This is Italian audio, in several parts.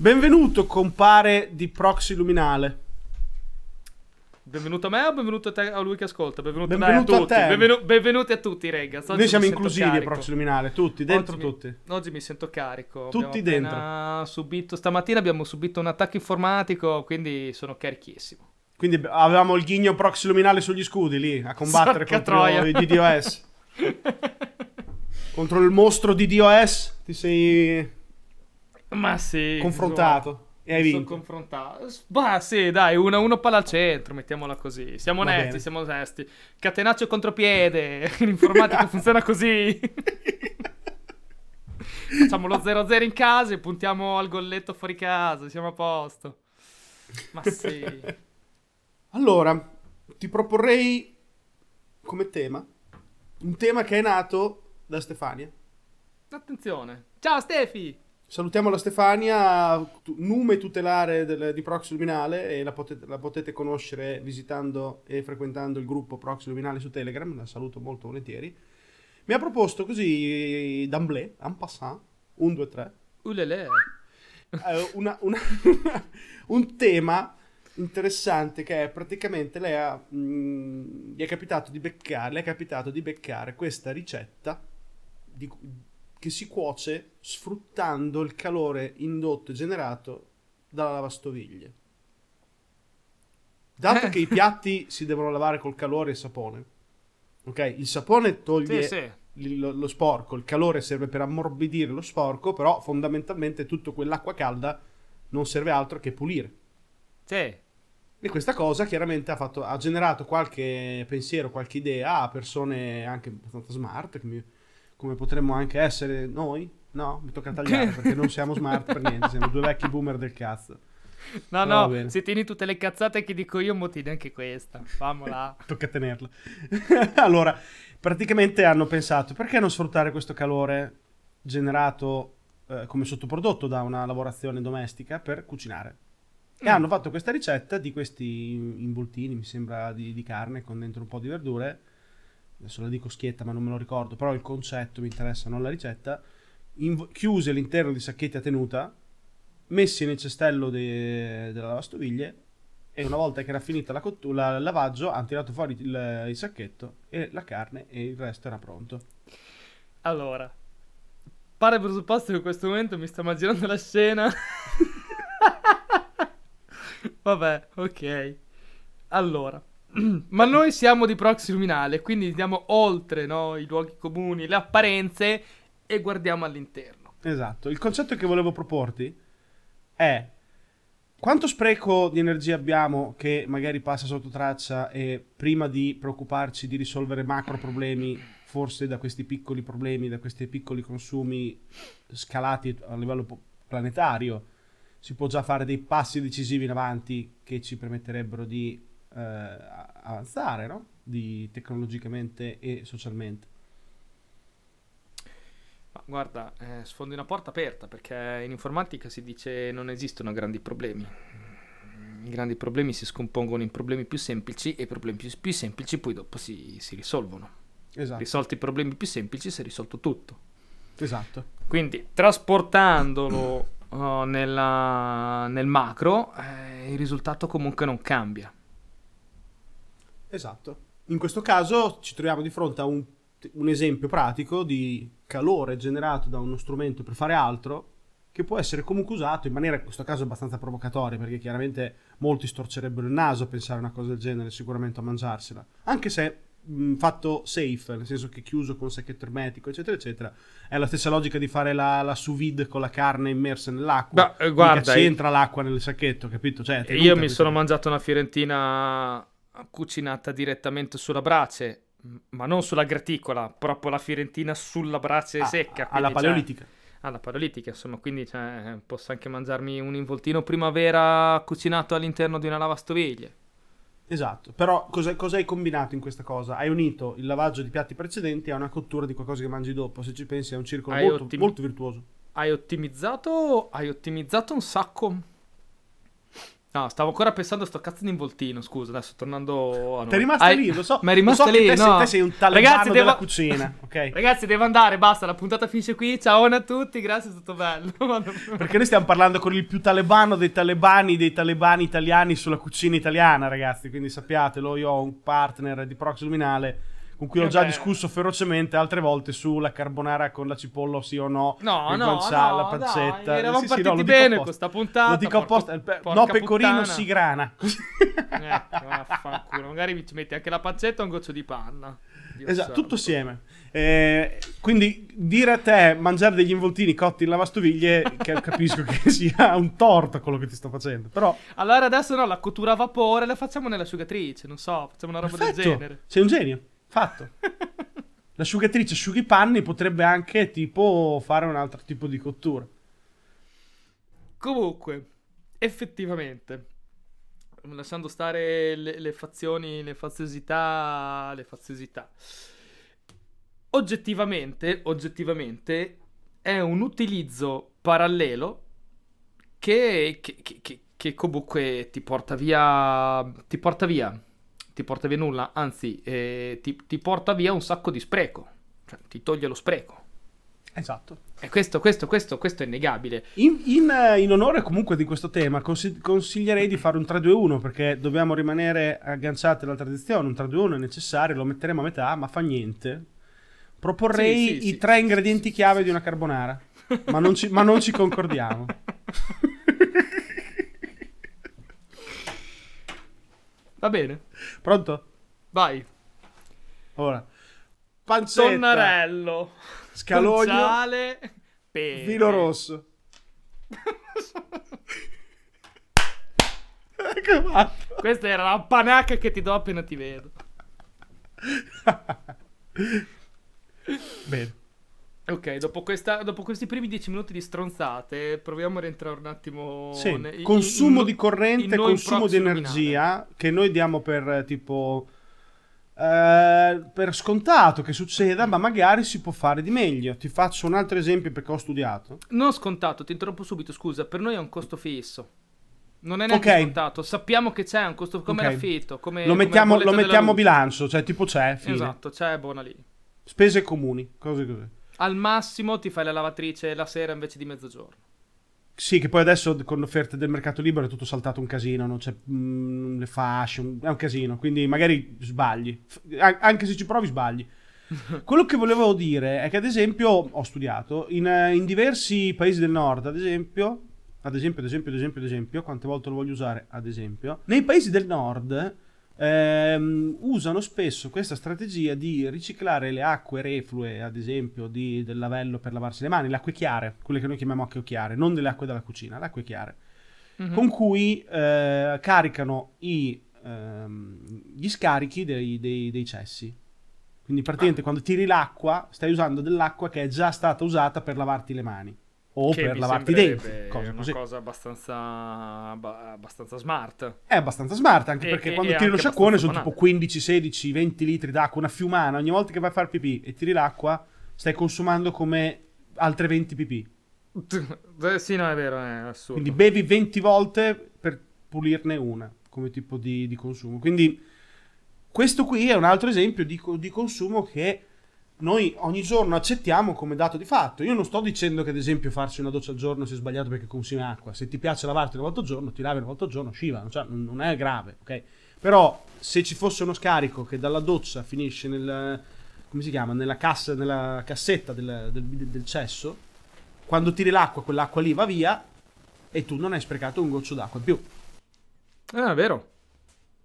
Benvenuto, compare di Proxy Luminale. Benvenuto a me o benvenuto a, te, a lui che ascolta? Benvenuto, Benvenuto a a tutti. te. Benvenu- benvenuti a tutti, rega. Oggi Noi mi siamo inclusivi a. Proxy Luminale, tutti, dentro oggi mi- tutti. oggi mi sento carico. Tutti appena subito, stamattina abbiamo subito un attacco informatico, quindi sono carichissimo. Quindi avevamo il ghigno Proxy Luminale sugli scudi lì, a combattere Porca contro troia. i DDoS. contro il mostro di DDoS ti sei Ma sì. confrontato e hai vinto. confrontato. Bah, sì, dai, uno, uno palla al centro, mettiamola così. Siamo onesti, siamo onesti. Catenaccio contropiede. L'informatica funziona così. Facciamo lo 0-0 in casa e puntiamo al golletto fuori casa. Siamo a posto. Ma sì. Allora, ti proporrei come tema un tema che è nato da Stefania. Attenzione. Ciao Stefi. Salutiamo la Stefania, nume tutelare del- di Proxy Luminale e la potete, la potete conoscere visitando e frequentando il gruppo Proxy Luminale su Telegram, la saluto molto volentieri. Mi ha proposto così, d'amblè, en passant, un, due, tre, Ulele. eh, una- una- un tema interessante che è praticamente lei ha, mh, gli è capitato di beccare, le è capitato di beccare questa ricetta di- che si cuoce sfruttando il calore indotto e generato dalla lavastoviglie. Dato che i piatti si devono lavare col calore e sapone, ok? Il sapone toglie Sì, sì. lo, lo sporco, il calore serve per ammorbidire lo sporco, però fondamentalmente tutto quell'acqua calda non serve altro che pulire. Sì. E questa cosa chiaramente ha, fatto- ha generato qualche pensiero, qualche idea a persone anche abbastanza smart, come, come potremmo anche essere noi. No, mi tocca tagliare perché non siamo smart per niente, siamo due vecchi boomer del cazzo. No, Va no, se tieni tutte le cazzate che dico io, mo tieni anche questa. Famola. Tocca tenerla. allora, praticamente hanno pensato, perché non sfruttare questo calore generato eh, come sottoprodotto da una lavorazione domestica per cucinare? E Mm. hanno fatto questa ricetta di questi involtini, mi sembra, di, di carne con dentro un po' di verdure. Adesso la dico schietta, ma non me lo ricordo, però il concetto mi interessa, non la ricetta. Inv- chiuse all'interno di sacchetti a tenuta, messi nel cestello de- della lavastoviglie e una volta che era finita la cottu- la- il lavaggio hanno tirato fuori il, il sacchetto e la carne e il resto era pronto. Allora, pare presupposto che in questo momento mi sta immaginando la scena. Vabbè, ok. Allora, ma noi siamo di Proxy Luminale, quindi andiamo oltre no, i luoghi comuni, le apparenze e guardiamo all'interno. Esatto, il concetto che volevo proporti è quanto spreco di energia abbiamo che magari passa sotto traccia e prima di preoccuparci di risolvere macro problemi, forse da questi piccoli problemi, da questi piccoli consumi scalati a livello planetario, si può già fare dei passi decisivi in avanti che ci permetterebbero di eh, avanzare, no? Di tecnologicamente e socialmente. Ma guarda, eh, sfondi una porta aperta perché in informatica si dice non esistono grandi problemi. I grandi problemi si scompongono in problemi più semplici e i problemi più, più semplici poi dopo si, si risolvono. Esatto. Risolti i problemi più semplici si è risolto tutto. Esatto. Quindi trasportandolo oh, nella- nel macro, eh, il risultato comunque non cambia. Esatto. In questo caso ci troviamo di fronte a un, un esempio pratico di calore generato da uno strumento per fare altro che può essere comunque usato in maniera in questo caso abbastanza provocatoria perché chiaramente molti storcerebbero il naso a pensare a una cosa del genere sicuramente a mangiarsela. Anche se mh, fatto safe nel senso che chiuso con sacchetto ermetico eccetera eccetera è la stessa logica di fare la, la sous vide con la carne immersa nell'acqua. Beh, eh, guarda, Mica ci entra l'acqua nel sacchetto capito? Cioè, Io mi sono mangiato una fiorentina cucinata direttamente sulla brace, ma non sulla graticola, proprio la fiorentina sulla brace Ah, secca. alla quindi, cioè, paleolitica alla paleolitica, insomma, quindi cioè, posso anche mangiarmi un involtino primavera cucinato all'interno di una lavastoviglie. Esatto, però cosa, cosa hai combinato in questa cosa? Hai unito il lavaggio di piatti precedenti a una cottura di qualcosa che mangi dopo. Se ci pensi è un circolo molto, ottim- molto virtuoso. Hai ottimizzato, hai ottimizzato un sacco. No, stavo ancora pensando a sto cazzo di involtino, scusa, adesso tornando a noi. Ti è rimasta Hai- lì, lo so. Ma è rimasta so che lì, te, sei- no. te sei un talebano Ragazzi, della devo- cucina, ok? Ragazzi, devo andare, basta, la puntata finisce qui. Ciao a tutti, grazie, è stato bello. Perché noi stiamo parlando con il più talebano dei talebani, dei talebani italiani sulla cucina italiana, ragazzi. Quindi sappiatelo, io ho un partner di Prox Luminale con cui ho già Ok. discusso ferocemente altre volte sulla carbonara con la cipolla, sì o no. No, il no, guanciale, no, la pancetta. dai, eravamo Sì, sì, no, partiti lo dico bene con sta puntata, Lo dico porco- apposta. porca no, pecorino puttana. si grana. Eh, vaffanculo, magari ci metti anche la pancetta e un goccio di panna. Dio Esatto, tutto assieme. Eh, quindi dire a te mangiare degli involtini cotti in lavastoviglie, che capisco che sia un torto quello che ti sto facendo. Però, Allora adesso no, la cottura a vapore la facciamo nell'asciugatrice, non so, facciamo una roba del perfetto, genere. sei un genio. Fatto. L'asciugatrice asciughi i panni potrebbe anche tipo fare un altro tipo di cottura. Comunque, effettivamente, lasciando stare le, le fazioni, le faziosità, le faziosità. Oggettivamente, oggettivamente, è un utilizzo parallelo che, che- che- che comunque ti porta via, ti porta via, ti porta via nulla, anzi, eh, ti, ti porta via un sacco di spreco, cioè ti toglie lo spreco. Esatto. E questo, questo, questo, questo è innegabile. In, in, eh, in onore comunque di questo tema, consi- consiglierei di fare un 3-2-1 perché dobbiamo rimanere agganciati alla tradizione. Un 3-2-1 è necessario, lo metteremo a metà, ma fa niente. Proporrei Sì, sì, i sì, tre ingredienti chiave di una carbonara, ma non ci, ma non ci concordiamo. Va bene, Pronto? vai. Ora. Pancetta, Tonnarello, scalogno, guanciale, pepe. vino rosso. Questa era la panacca che ti do appena ti vedo. Bene. Ok, dopo, questa- dopo questi primi dieci minuti di stronzate, proviamo a rientrare un attimo. Sì, ne- consumo in- di corrente, consumo di energia che noi diamo per eh, tipo eh, per scontato che succeda, ma magari si può fare di meglio. Ti faccio un altro esempio perché ho studiato. Non scontato, ti interrompo subito, scusa, per noi è un costo fisso. Non è neanche Ok. scontato, sappiamo che c'è un costo come Ok. l'affitto, come Lo come mettiamo, la lo mettiamo bilancio, cioè tipo c'è, fine. Esatto, c'è buona lì. Spese comuni, cose così. Al massimo ti fai la lavatrice la sera invece di mezzogiorno. Sì, che poi adesso con le offerte del mercato libero è tutto saltato un casino, non c'è mm, le fasce, un- è un casino, quindi magari sbagli. An- anche se ci provi sbagli. Quello che volevo dire è che ad esempio ho studiato in, eh, in diversi paesi del nord, ad esempio, ad esempio, ad esempio, ad esempio, ad esempio, quante volte lo voglio usare, ad esempio, nei paesi del nord ehm, usano spesso questa strategia di riciclare le acque reflue, ad esempio, di- del lavello per lavarsi le mani, le acque chiare, quelle che noi chiamiamo acque chiare, non delle acque della cucina, le acque chiare, Mhm. con cui eh, caricano i, ehm, gli scarichi dei, dei- dei cessi. Quindi praticamente quando tiri l'acqua stai usando dell'acqua che è già stata usata per lavarti le mani o Che per lavarti i denti. cose una così. cosa abbastanza, abba- abbastanza smart. È abbastanza smart anche E- perché e- quando e tiri lo sciacquone sono tipo 15, 16, 20 litri d'acqua, una fiumana. Ogni volta che vai a fare pipì e tiri l'acqua stai consumando come altre 20 pipì. Eh, sì, no, è vero, è assurdo. Quindi bevi 20 volte per pulirne una come tipo di, di consumo. Quindi questo qui è un altro esempio di, di consumo che noi ogni giorno accettiamo come dato di fatto. Io non sto dicendo che ad esempio farsi una doccia al giorno sia sbagliato perché consumi acqua. Se ti piace lavarti una volta al giorno, ti lavi una volta al giorno, sciva, cioè, non è grave, ok? Però se ci fosse uno scarico che dalla doccia finisce nel come si chiama? Nella cassa, nella cassetta del, del- del cesso, quando tiri l'acqua, quell'acqua lì va via e tu non hai sprecato un goccio d'acqua in più. Eh, è vero,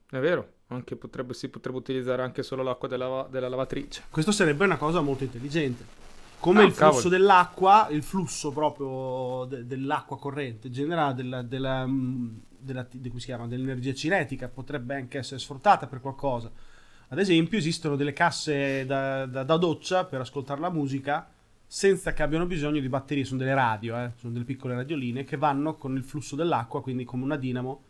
è vero. Anche potrebbe, si potrebbe utilizzare anche solo l'acqua della, della lavatrice. Questo sarebbe una cosa molto intelligente. Come Ah, il flusso cavolo. dell'acqua, il flusso proprio de- dell'acqua corrente genera della, della, mm, della- chiama, dell'energia cinetica, potrebbe anche essere sfruttata per qualcosa. Ad esempio, esistono delle casse da, da- da doccia per ascoltare la musica senza che abbiano bisogno di batterie, sono delle radio, eh, sono delle piccole radioline che vanno con il flusso dell'acqua, quindi come una dinamo,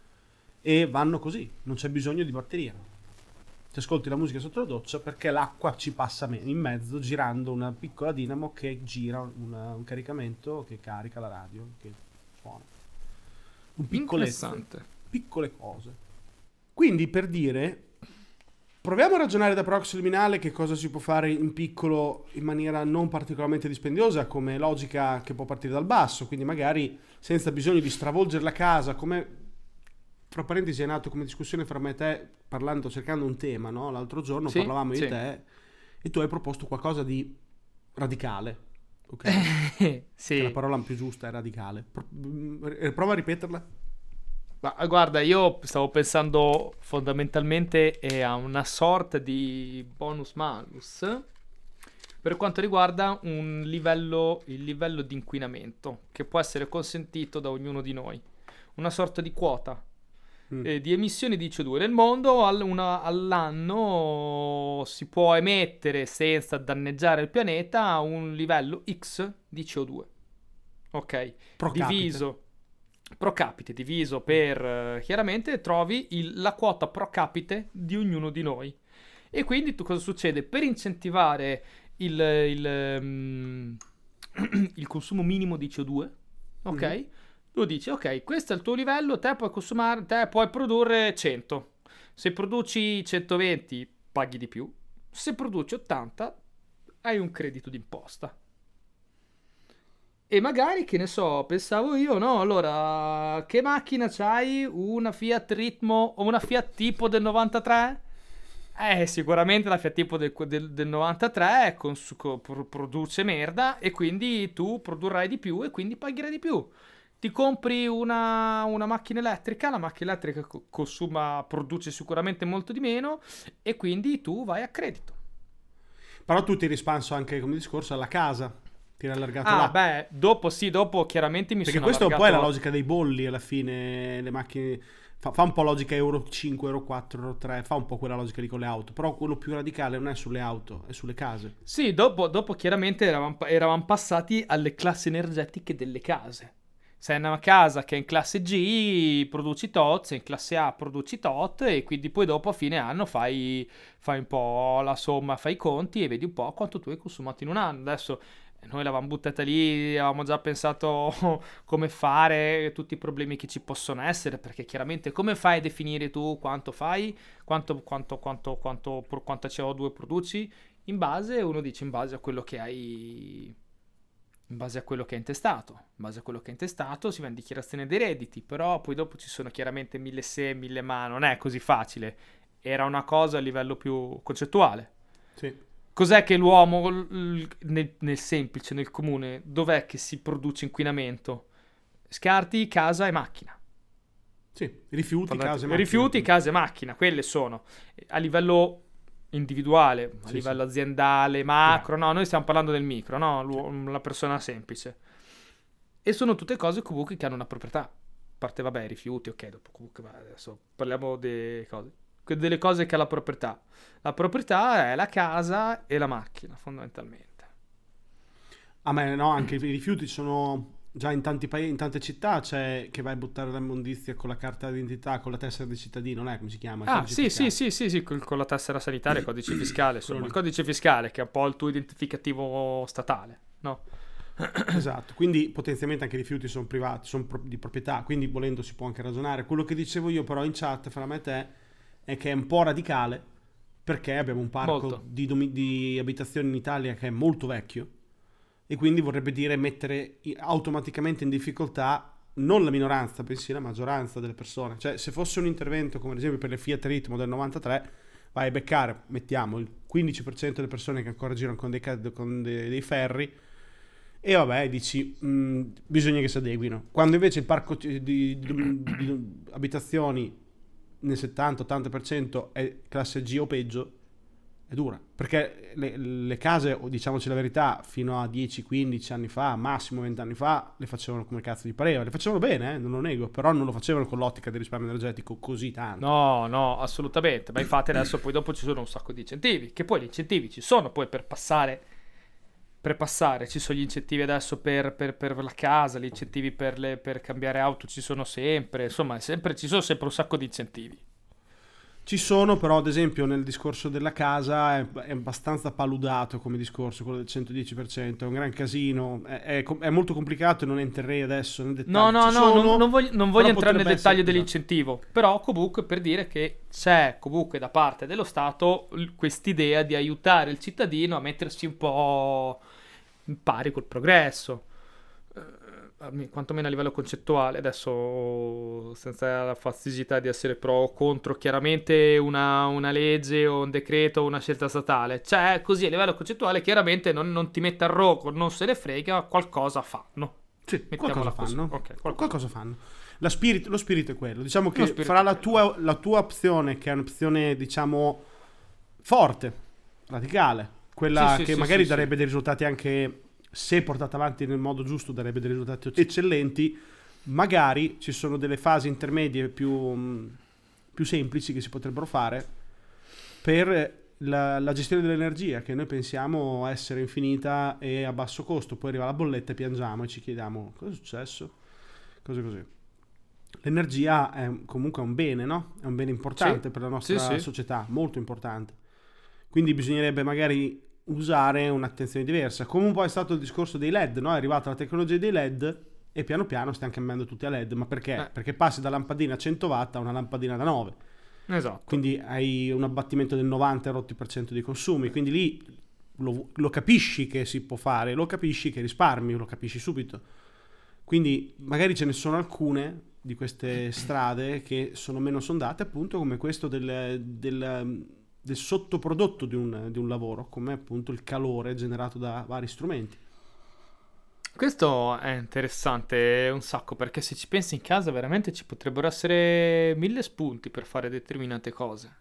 e vanno così, non c'è bisogno di batteria. Ti ascolti la musica sotto la doccia perché l'acqua ci passa in mezzo girando una piccola dinamo che gira una- un caricamento che carica la radio, che suona. Un. Interessante. piccole cose. Quindi per dire, proviamo a ragionare da proxy liminale che cosa si può fare in piccolo in maniera non particolarmente dispendiosa, come logica che può partire dal basso, quindi magari senza bisogno di stravolgere la casa, come fra parentesi è nato come discussione fra me e te parlando, cercando un tema, no? L'altro giorno Sì, parlavamo sì. e te e tu hai proposto qualcosa di radicale. Ok? sì. Che la parola più giusta è radicale. Mm, Prova a ripeterla. Ma guarda, io stavo pensando fondamentalmente eh, a una sorta di bonus malus per quanto riguarda un livello, il livello di inquinamento che può essere consentito da ognuno di noi. Una sorta di quota Mm. eh, di emissioni di CO2 nel mondo al- una- all'anno si può emettere senza danneggiare il pianeta un livello X di CO2. Ok? Pro capite. diviso pro capite diviso per eh, chiaramente trovi il- la quota pro capite di ognuno di noi e quindi tu cosa succede per incentivare il, il, ehm, il consumo minimo di CO2 ok Mhm. Tu dici ok questo è il tuo livello te puoi consumare te puoi produrre 100 se produci 120 paghi di più se produci 80 hai un credito d'imposta e magari, che ne so, pensavo io, no? Allora, che macchina c'hai? Una Fiat Ritmo o una Fiat Tipo del 93? Eh, sicuramente la Fiat Tipo del, del- del 93 cons- co- pro- produce merda e quindi tu produrrai di più e quindi pagherai di più. Ti compri una, una macchina elettrica, la macchina elettrica co- consuma, produce sicuramente molto di meno e quindi tu vai a credito. Però tu ti eri espanso anche come discorso alla casa. Ti eri allargato Ah, là. beh, dopo sì, dopo chiaramente mi Perché sono questa un po' è la logica dei bolli alla fine. Le macchine. Fa, fa un po' logica Euro 5, Euro 4, Euro 3. Fa un po' quella logica lì con le auto. Però quello più radicale non è sulle auto, è sulle case. Sì, dopo, dopo chiaramente eravamo, eravamo passati alle classi energetiche delle case. Se è una casa che è in classe G, produci tot, se è in classe A produci tot, e quindi poi dopo a fine anno fai, fai un po' la somma, fai i conti e vedi un po' quanto tu hai consumato in un anno. Adesso eh, noi l'avevamo buttata lì, avevamo già pensato come fare, tutti i problemi che ci possono essere, perché chiaramente come fai a definire tu quanto fai, quanto, quanto, quanto, quanto, quanta CO2 produci? In base, uno dice in base a quello che hai, in base a quello che hai intestato. In base a quello che hai intestato si va in dichiarazione dei redditi, però poi dopo ci sono chiaramente mille se, mille ma, non è così facile. Era una cosa a livello più concettuale. Sì. Cos'è che l'uomo, nel, nel semplice, nel comune, dov'è che si produce inquinamento? Scarti, casa e macchina. Sì. Rifiuti, case, macchine. Rifiuti, case, macchina, quelle sono. A livello individuale, a Sì, livello aziendale, macro, no, noi stiamo parlando del micro, no, Sì. La persona semplice. E sono tutte cose comunque che hanno una proprietà. A parte, vabbè, i rifiuti, ok, dopo comunque, adesso parliamo delle cose. Delle cose che ha la proprietà. La proprietà è la casa e la macchina, fondamentalmente. A me no, anche i rifiuti sono già in tanti paesi, in tante città c'è che vai a buttare l'immondizia con la carta d'identità, con la tessera di cittadino, non è come si chiama? Ah, sì, sì, sì, sì, sì, col- con la tessera sanitaria, il codice fiscale, insomma, il codice fiscale che è un po' il tuo identificativo statale, no? Esatto, quindi potenzialmente anche i rifiuti sono privati, sono pro- di proprietà, quindi volendo si può anche ragionare. Quello che dicevo io però in chat fra me e te è che è un po' radicale perché abbiamo un parco di, domi- di abitazioni in Italia che è molto vecchio e quindi vorrebbe dire mettere automaticamente in difficoltà non la minoranza, bensì la maggioranza delle persone. Cioè se fosse un intervento come ad esempio per le Fiat Ritmo del 93 vai a beccare, mettiamo il 15% delle persone che ancora girano con dei, con dei- dei ferri e vabbè, dici, mh, bisogna che si adeguino. Quando invece il parco di- di- di abitazioni nel 70-80% è classe G o peggio, è dura. Perché le, le case, diciamoci la verità, fino a 10-15 anni fa, massimo 20 anni fa, le facevano come cazzo gli pareva. Le facevano bene, eh, non lo nego, però non lo facevano con l'ottica del risparmio energetico così tanto. No, no, assolutamente. Ma infatti adesso poi dopo ci sono un sacco di incentivi, che poi gli incentivi ci sono poi per passare, per passare, ci sono gli incentivi adesso per, per- per la casa, gli incentivi per, le- per cambiare auto ci sono sempre, insomma, sempre, ci sono sempre un sacco di incentivi. Ci sono però, ad esempio, nel discorso della casa è, è abbastanza paludato come discorso, quello del 110%, è un gran casino, è, è, è molto complicato e non entrerei adesso nel dettaglio. No, no, Ci no, sono, non, non voglio, non voglio entrare nel dettaglio essere- dell'incentivo, però comunque per dire che c'è comunque da parte dello Stato quest'idea di aiutare il cittadino a mettersi un po' in pari col progresso. Quantomeno a livello concettuale, adesso senza la fastidiosità di essere pro o contro chiaramente una, una legge o un decreto o una scelta statale, cioè così a livello concettuale chiaramente non, non ti mette a rogo, non se ne frega, qualcosa fanno. Sì, qualcosa fanno. Ok, qualcosa. qualcosa fanno. La spirito- lo spirito è quello. Diciamo che è la tua, la tua opzione, che è un'opzione, diciamo, forte, radicale, quella Sì, che sì, magari darebbe dei risultati anche, se portata avanti nel modo giusto, darebbe dei risultati eccellenti. Magari ci sono delle fasi intermedie più, mh, più semplici che si potrebbero fare per la, la gestione dell'energia, che noi pensiamo essere infinita e a basso costo. Poi arriva la bolletta e piangiamo e ci chiediamo cosa è successo, cose così. L'energia è comunque un bene, no? È un bene importante Sì. per la nostra Sì, sì. società, molto importante. Quindi bisognerebbe magari usare un'attenzione diversa. Come un po' è stato il discorso dei LED, no? È arrivata la tecnologia dei LED e piano piano stiamo cambiando tutti a LED. Ma perché? Eh. Perché passi da lampadina a 100 watt a una lampadina da 9. Esatto. Quindi hai un abbattimento del 90 rotti per cento dei consumi. Quindi lì lo, lo capisci che si può fare, lo capisci che risparmi, lo capisci subito. Quindi magari ce ne sono alcune di queste strade che sono meno sondate, appunto come questo del, del- del sottoprodotto di un, di un lavoro, come appunto il calore generato da vari strumenti. Questo è interessante un sacco perché se ci pensi in casa veramente ci potrebbero essere mille spunti per fare determinate cose.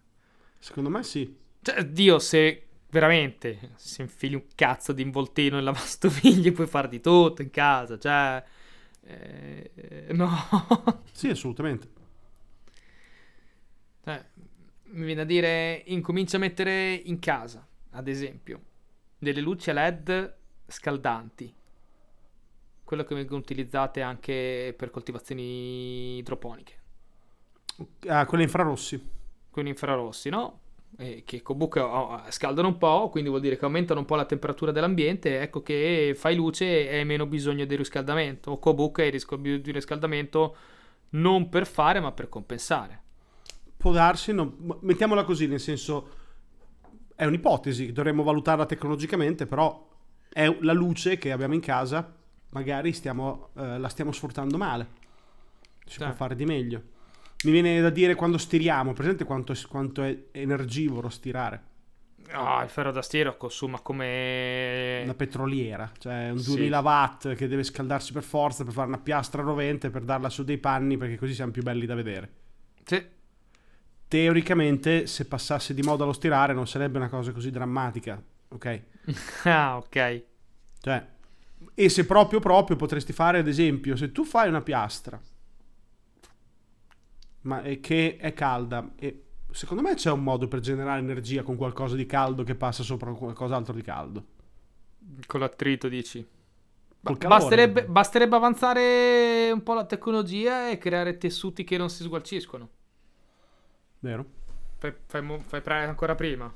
Secondo me sì. Cioè, Dio, se veramente se infili un cazzo di involtino in lavastoviglie puoi fare di tutto in casa, cioè... eh, no. Sì, assolutamente. Eh, mi viene a dire, incomincia a mettere in casa, ad esempio, delle luci LED scaldanti. Quello che vengono utilizzate anche per coltivazioni idroponiche. Ah, quelle infrarossi. con infrarossi, no? Eh, che comunque oh, scaldano un po', quindi vuol dire che aumentano un po' la temperatura dell'ambiente. Ecco che fai luce e hai meno bisogno di riscaldamento. O comunque hai bisogno di riscaldamento non per fare, ma per compensare. Può darsi, no, m- mettiamola così, nel senso è un'ipotesi, dovremmo valutarla tecnologicamente, però è la luce che abbiamo in casa, magari stiamo, eh, la stiamo sfruttando male. Si Sì. può fare di meglio. Mi viene da dire quando stiriamo, presente quanto è, quanto è energivoro stirare? Ah, il ferro da stiro consuma come... Una petroliera, cioè un Sì. 2000 watt che deve scaldarsi per forza per fare una piastra rovente per darla su dei panni perché così siamo più belli da vedere. Sì. Teoricamente, se passasse di moda lo stirare, non sarebbe una cosa così drammatica, ok? ah, ok. Cioè, e se proprio proprio potresti fare, ad esempio, se tu fai una piastra, ma è che è calda, e secondo me c'è un modo per generare energia con qualcosa di caldo che passa sopra qualcos'altro di caldo. Con l'attrito dici. Basterebbe, basterebbe avanzare un po' la tecnologia e creare tessuti che non si sgualciscono. Vero? Fai, fai fai pre- ancora prima.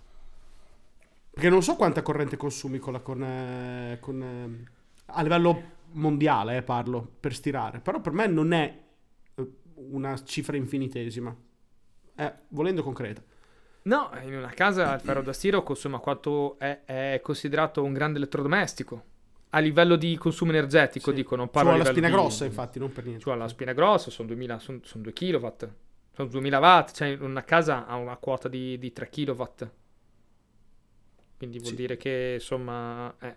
Perché non so quanta corrente consumi con la con, eh, con, eh, a livello mondiale, eh, parlo, per stirare. Però per me non è eh, una cifra infinitesima. È, volendo concreta. No, in una casa il ferro da stiro consuma quanto è, è considerato un grande elettrodomestico. A livello di consumo energetico, Sì. dico, non Su parlo a alla livello spina di- grossa, infatti, non per niente. Su alla spina grossa sono 2000, sono, sono 2 kW. Sono 2000 watt, cioè una casa ha una quota di, di 3 kW. Quindi vuol Sì. dire che insomma eh,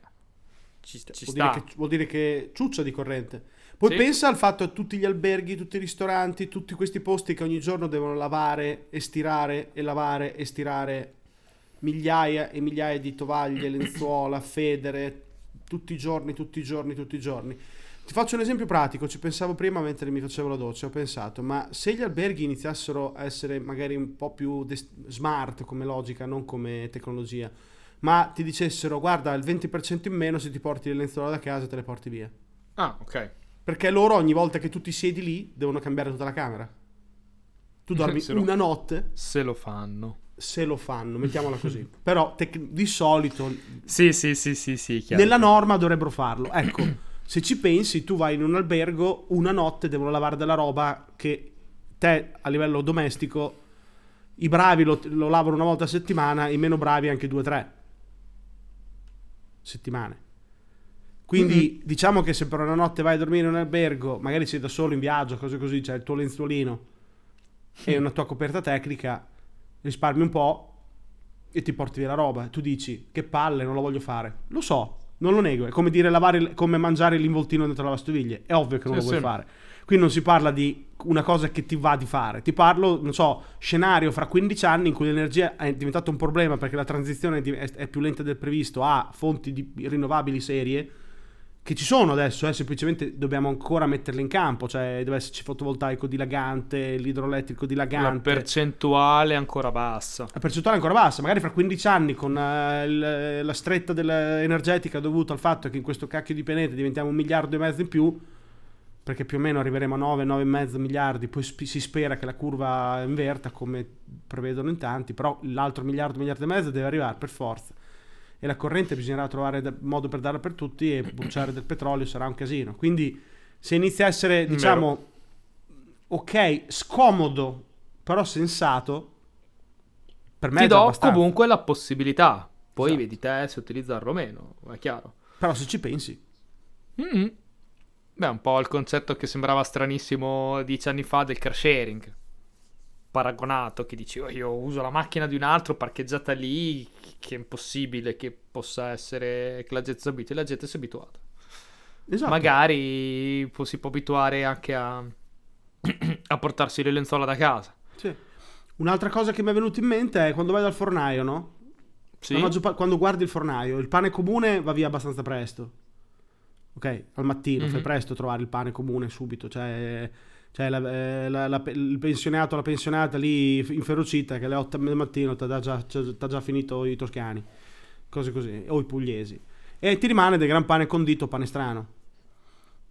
ci, ci vuol, sta. dire che, vuol dire che ciuccia di corrente. Poi Sì. pensa al fatto a tutti gli alberghi, tutti i ristoranti, tutti questi posti che ogni giorno devono lavare e stirare e lavare e stirare migliaia e migliaia di tovaglie, lenzuola, federe, tutti i giorni, tutti i giorni, tutti i giorni. Ti faccio un esempio pratico, ci pensavo prima mentre mi facevo la doccia, ho pensato, ma se gli alberghi iniziassero a essere magari un po' più des- smart come logica, non come tecnologia, ma ti dicessero guarda il 20% in meno se ti porti le lenzuola da casa te le porti via. Ah, ok. Perché loro ogni volta che tu ti siedi lì devono cambiare tutta la camera. Tu dormi lo- una notte, Se lo fanno. se lo fanno, mettiamola così. Però tec- di solito Sì, sì, sì, sì, sì, chiaro. nella norma dovrebbero farlo. Ecco, se ci pensi, tu vai in un albergo, una notte devono lavare della roba che te a livello domestico i bravi lo, lo lavano una volta a settimana, i meno bravi anche due o tre settimane. Quindi diciamo che se per una notte vai a dormire in un albergo, magari sei da solo in viaggio, cose così, c'è il tuo lenzuolino e una tua coperta tecnica, risparmi un po' e ti porti via la roba. Tu dici che palle, non lo voglio fare. Lo so, non lo nego. È come dire lavare, come mangiare l'involtino dentro la lavastoviglie. È ovvio che non Sì, lo vuoi sì. fare. Qui non si parla di una cosa che ti va di fare. Ti parlo, non so, scenario fra 15 anni in cui l'energia è diventato un problema perché la transizione è più lenta del previsto a fonti di rinnovabili serie che ci sono adesso, eh, semplicemente dobbiamo ancora metterle in campo, cioè deve esserci fotovoltaico dilagante, l'idroelettrico La dilagante. percentuale è ancora bassa. La percentuale è ancora bassa, magari fra 15 anni con eh, il- la stretta energetica dovuta al fatto che in questo cacchio di pianeta diventiamo un miliardo e mezzo in più, perché più o meno arriveremo a 9, 9 e mezzo miliardi, poi sp- si spera che la curva inverta come prevedono in tanti, però l'altro miliardo, miliardo e mezzo deve arrivare per forza. E la corrente bisognerà trovare da- modo per darla per tutti e bruciare del petrolio sarà un casino. Quindi se inizia a essere, diciamo, ok, scomodo, però sensato, per me Ti è do abbastanza. comunque la possibilità. Poi Esatto. vedi te se utilizzarlo o meno, è chiaro. Però se ci pensi, Mm. Beh, un po' il concetto che sembrava stranissimo dieci anni fa del car sharing. Paragonato, che dici, "Oh, io uso la macchina di un altro parcheggiata lì, che è impossibile che possa essere che la gente si abitui. La gente si è abituata. esatto. Magari si può abituare anche a, a portarsi le lenzuola da casa. Sì. Un'altra cosa che mi è venuta in mente è quando vai dal fornaio, no? Sì? Pa- quando guardi il fornaio, il pane comune va via abbastanza presto. Ok, al mattino Mhm. fai presto a trovare il pane comune subito. Cioè, cioè la- eh, la- la- il pensionato, la pensionata lì inferocita che alle 8 del mattino ti ha già, già finito i toscani, cose così, o i pugliesi. E ti rimane del gran pane condito, pane strano.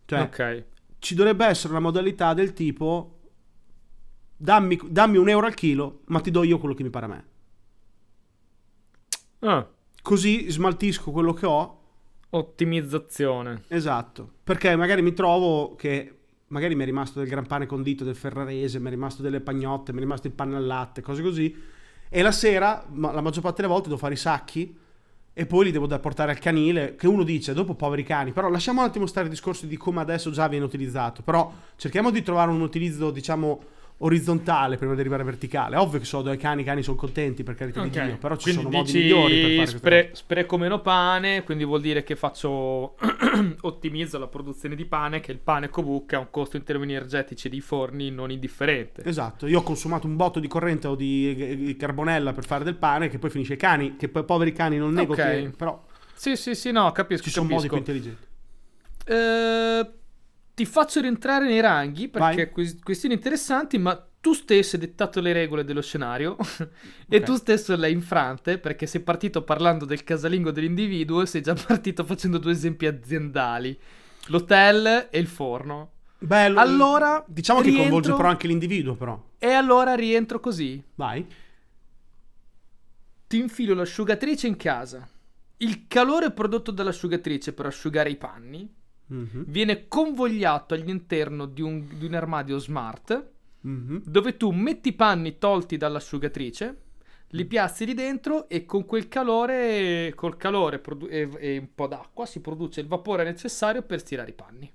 Cioè, ok. ci dovrebbe essere una modalità del tipo dammi, dammi un euro al chilo, ma ti do io quello che mi pare a me. Ah, Così smaltisco quello che ho ottimizzazione. Esatto, perché magari mi trovo che magari mi è rimasto del gran pane condito del ferrarese, mi è rimasto delle pagnotte, mi è rimasto il pane al latte, cose così. E la sera, ma la maggior parte delle volte, devo fare i sacchi e poi li devo portare al canile, che uno dice, dopo poveri cani. Però lasciamo un attimo stare il discorso di come adesso già viene utilizzato. Però cerchiamo di trovare un utilizzo, diciamo, orizzontale prima di arrivare verticale. Ovvio che so, do ai cani, i cani sono contenti, per carità di Ok, Dio, però ci quindi sono modi migliori per fare spre- spreco meno pane, quindi vuol dire che faccio ottimizzo la produzione di pane, che il pane comunque ha un costo in termini energetici dei forni non indifferente. Esatto, io ho consumato un botto di corrente o di di carbonella per fare del pane che poi finisce ai cani, che poi poveri cani non nego Ok. che però Sì, sì, sì, no, capisco, ci sono modi capisco. più intelligenti. Eh, ti faccio rientrare nei ranghi perché que- questioni interessanti, ma tu stesso hai dettato le regole dello scenario e Ok. tu stesso le hai infrante perché sei partito parlando del casalingo dell'individuo e sei già partito facendo due esempi aziendali, l'hotel e il forno. Bello. Allora, diciamo che rientro- coinvolge però anche l'individuo però. E allora rientro così. Vai. Ti infilo l'asciugatrice in casa. Il calore prodotto dall'asciugatrice per asciugare i panni Mhm, viene convogliato all'interno di un, di un armadio smart mhm. dove tu metti i panni tolti dall'asciugatrice, li piazzi lì dentro e con quel calore, col calore produ- e, e un po' d'acqua si produce il vapore necessario per stirare i panni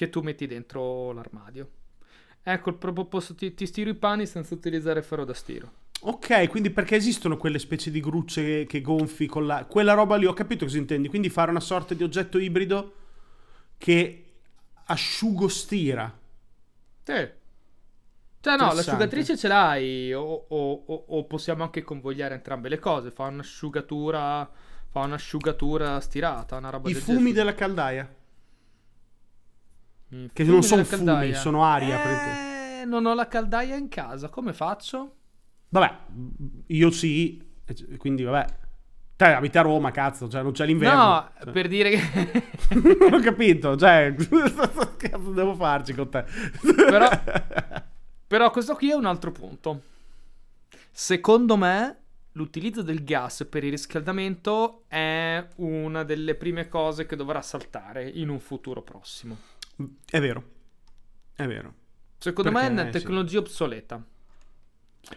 che tu metti dentro l'armadio. Ecco, proprio posso, ti, ti stiro i panni senza utilizzare ferro da stiro. Ok, quindi perché esistono quelle specie di grucce che, che gonfi con la... Quella roba lì, ho capito cosa intendi. Quindi fare una sorta di oggetto ibrido che asciugo stira. Sì. Cioè no, l'asciugatrice ce l'hai o, o- o- o possiamo anche convogliare entrambe le cose. Fa un'asciugatura, fa un'asciugatura stirata, una roba I del fumi genere. della caldaia. I Che non sono della fumi, caldaia. sono aria. Eh, non ho la caldaia in casa, come faccio? Vabbè, io sì, quindi vabbè. Te abiti a Roma, cazzo, cioè non c'è l'inverno. No, Cioè, per dire che... non ho capito, cioè, cazzo devo farci con te? Però- Però questo qui è un altro punto. Secondo me l'utilizzo del gas per il riscaldamento è una delle prime cose che dovrà saltare in un futuro prossimo. È vero. È vero. Secondo Perché, me è una sì. tecnologia obsoleta.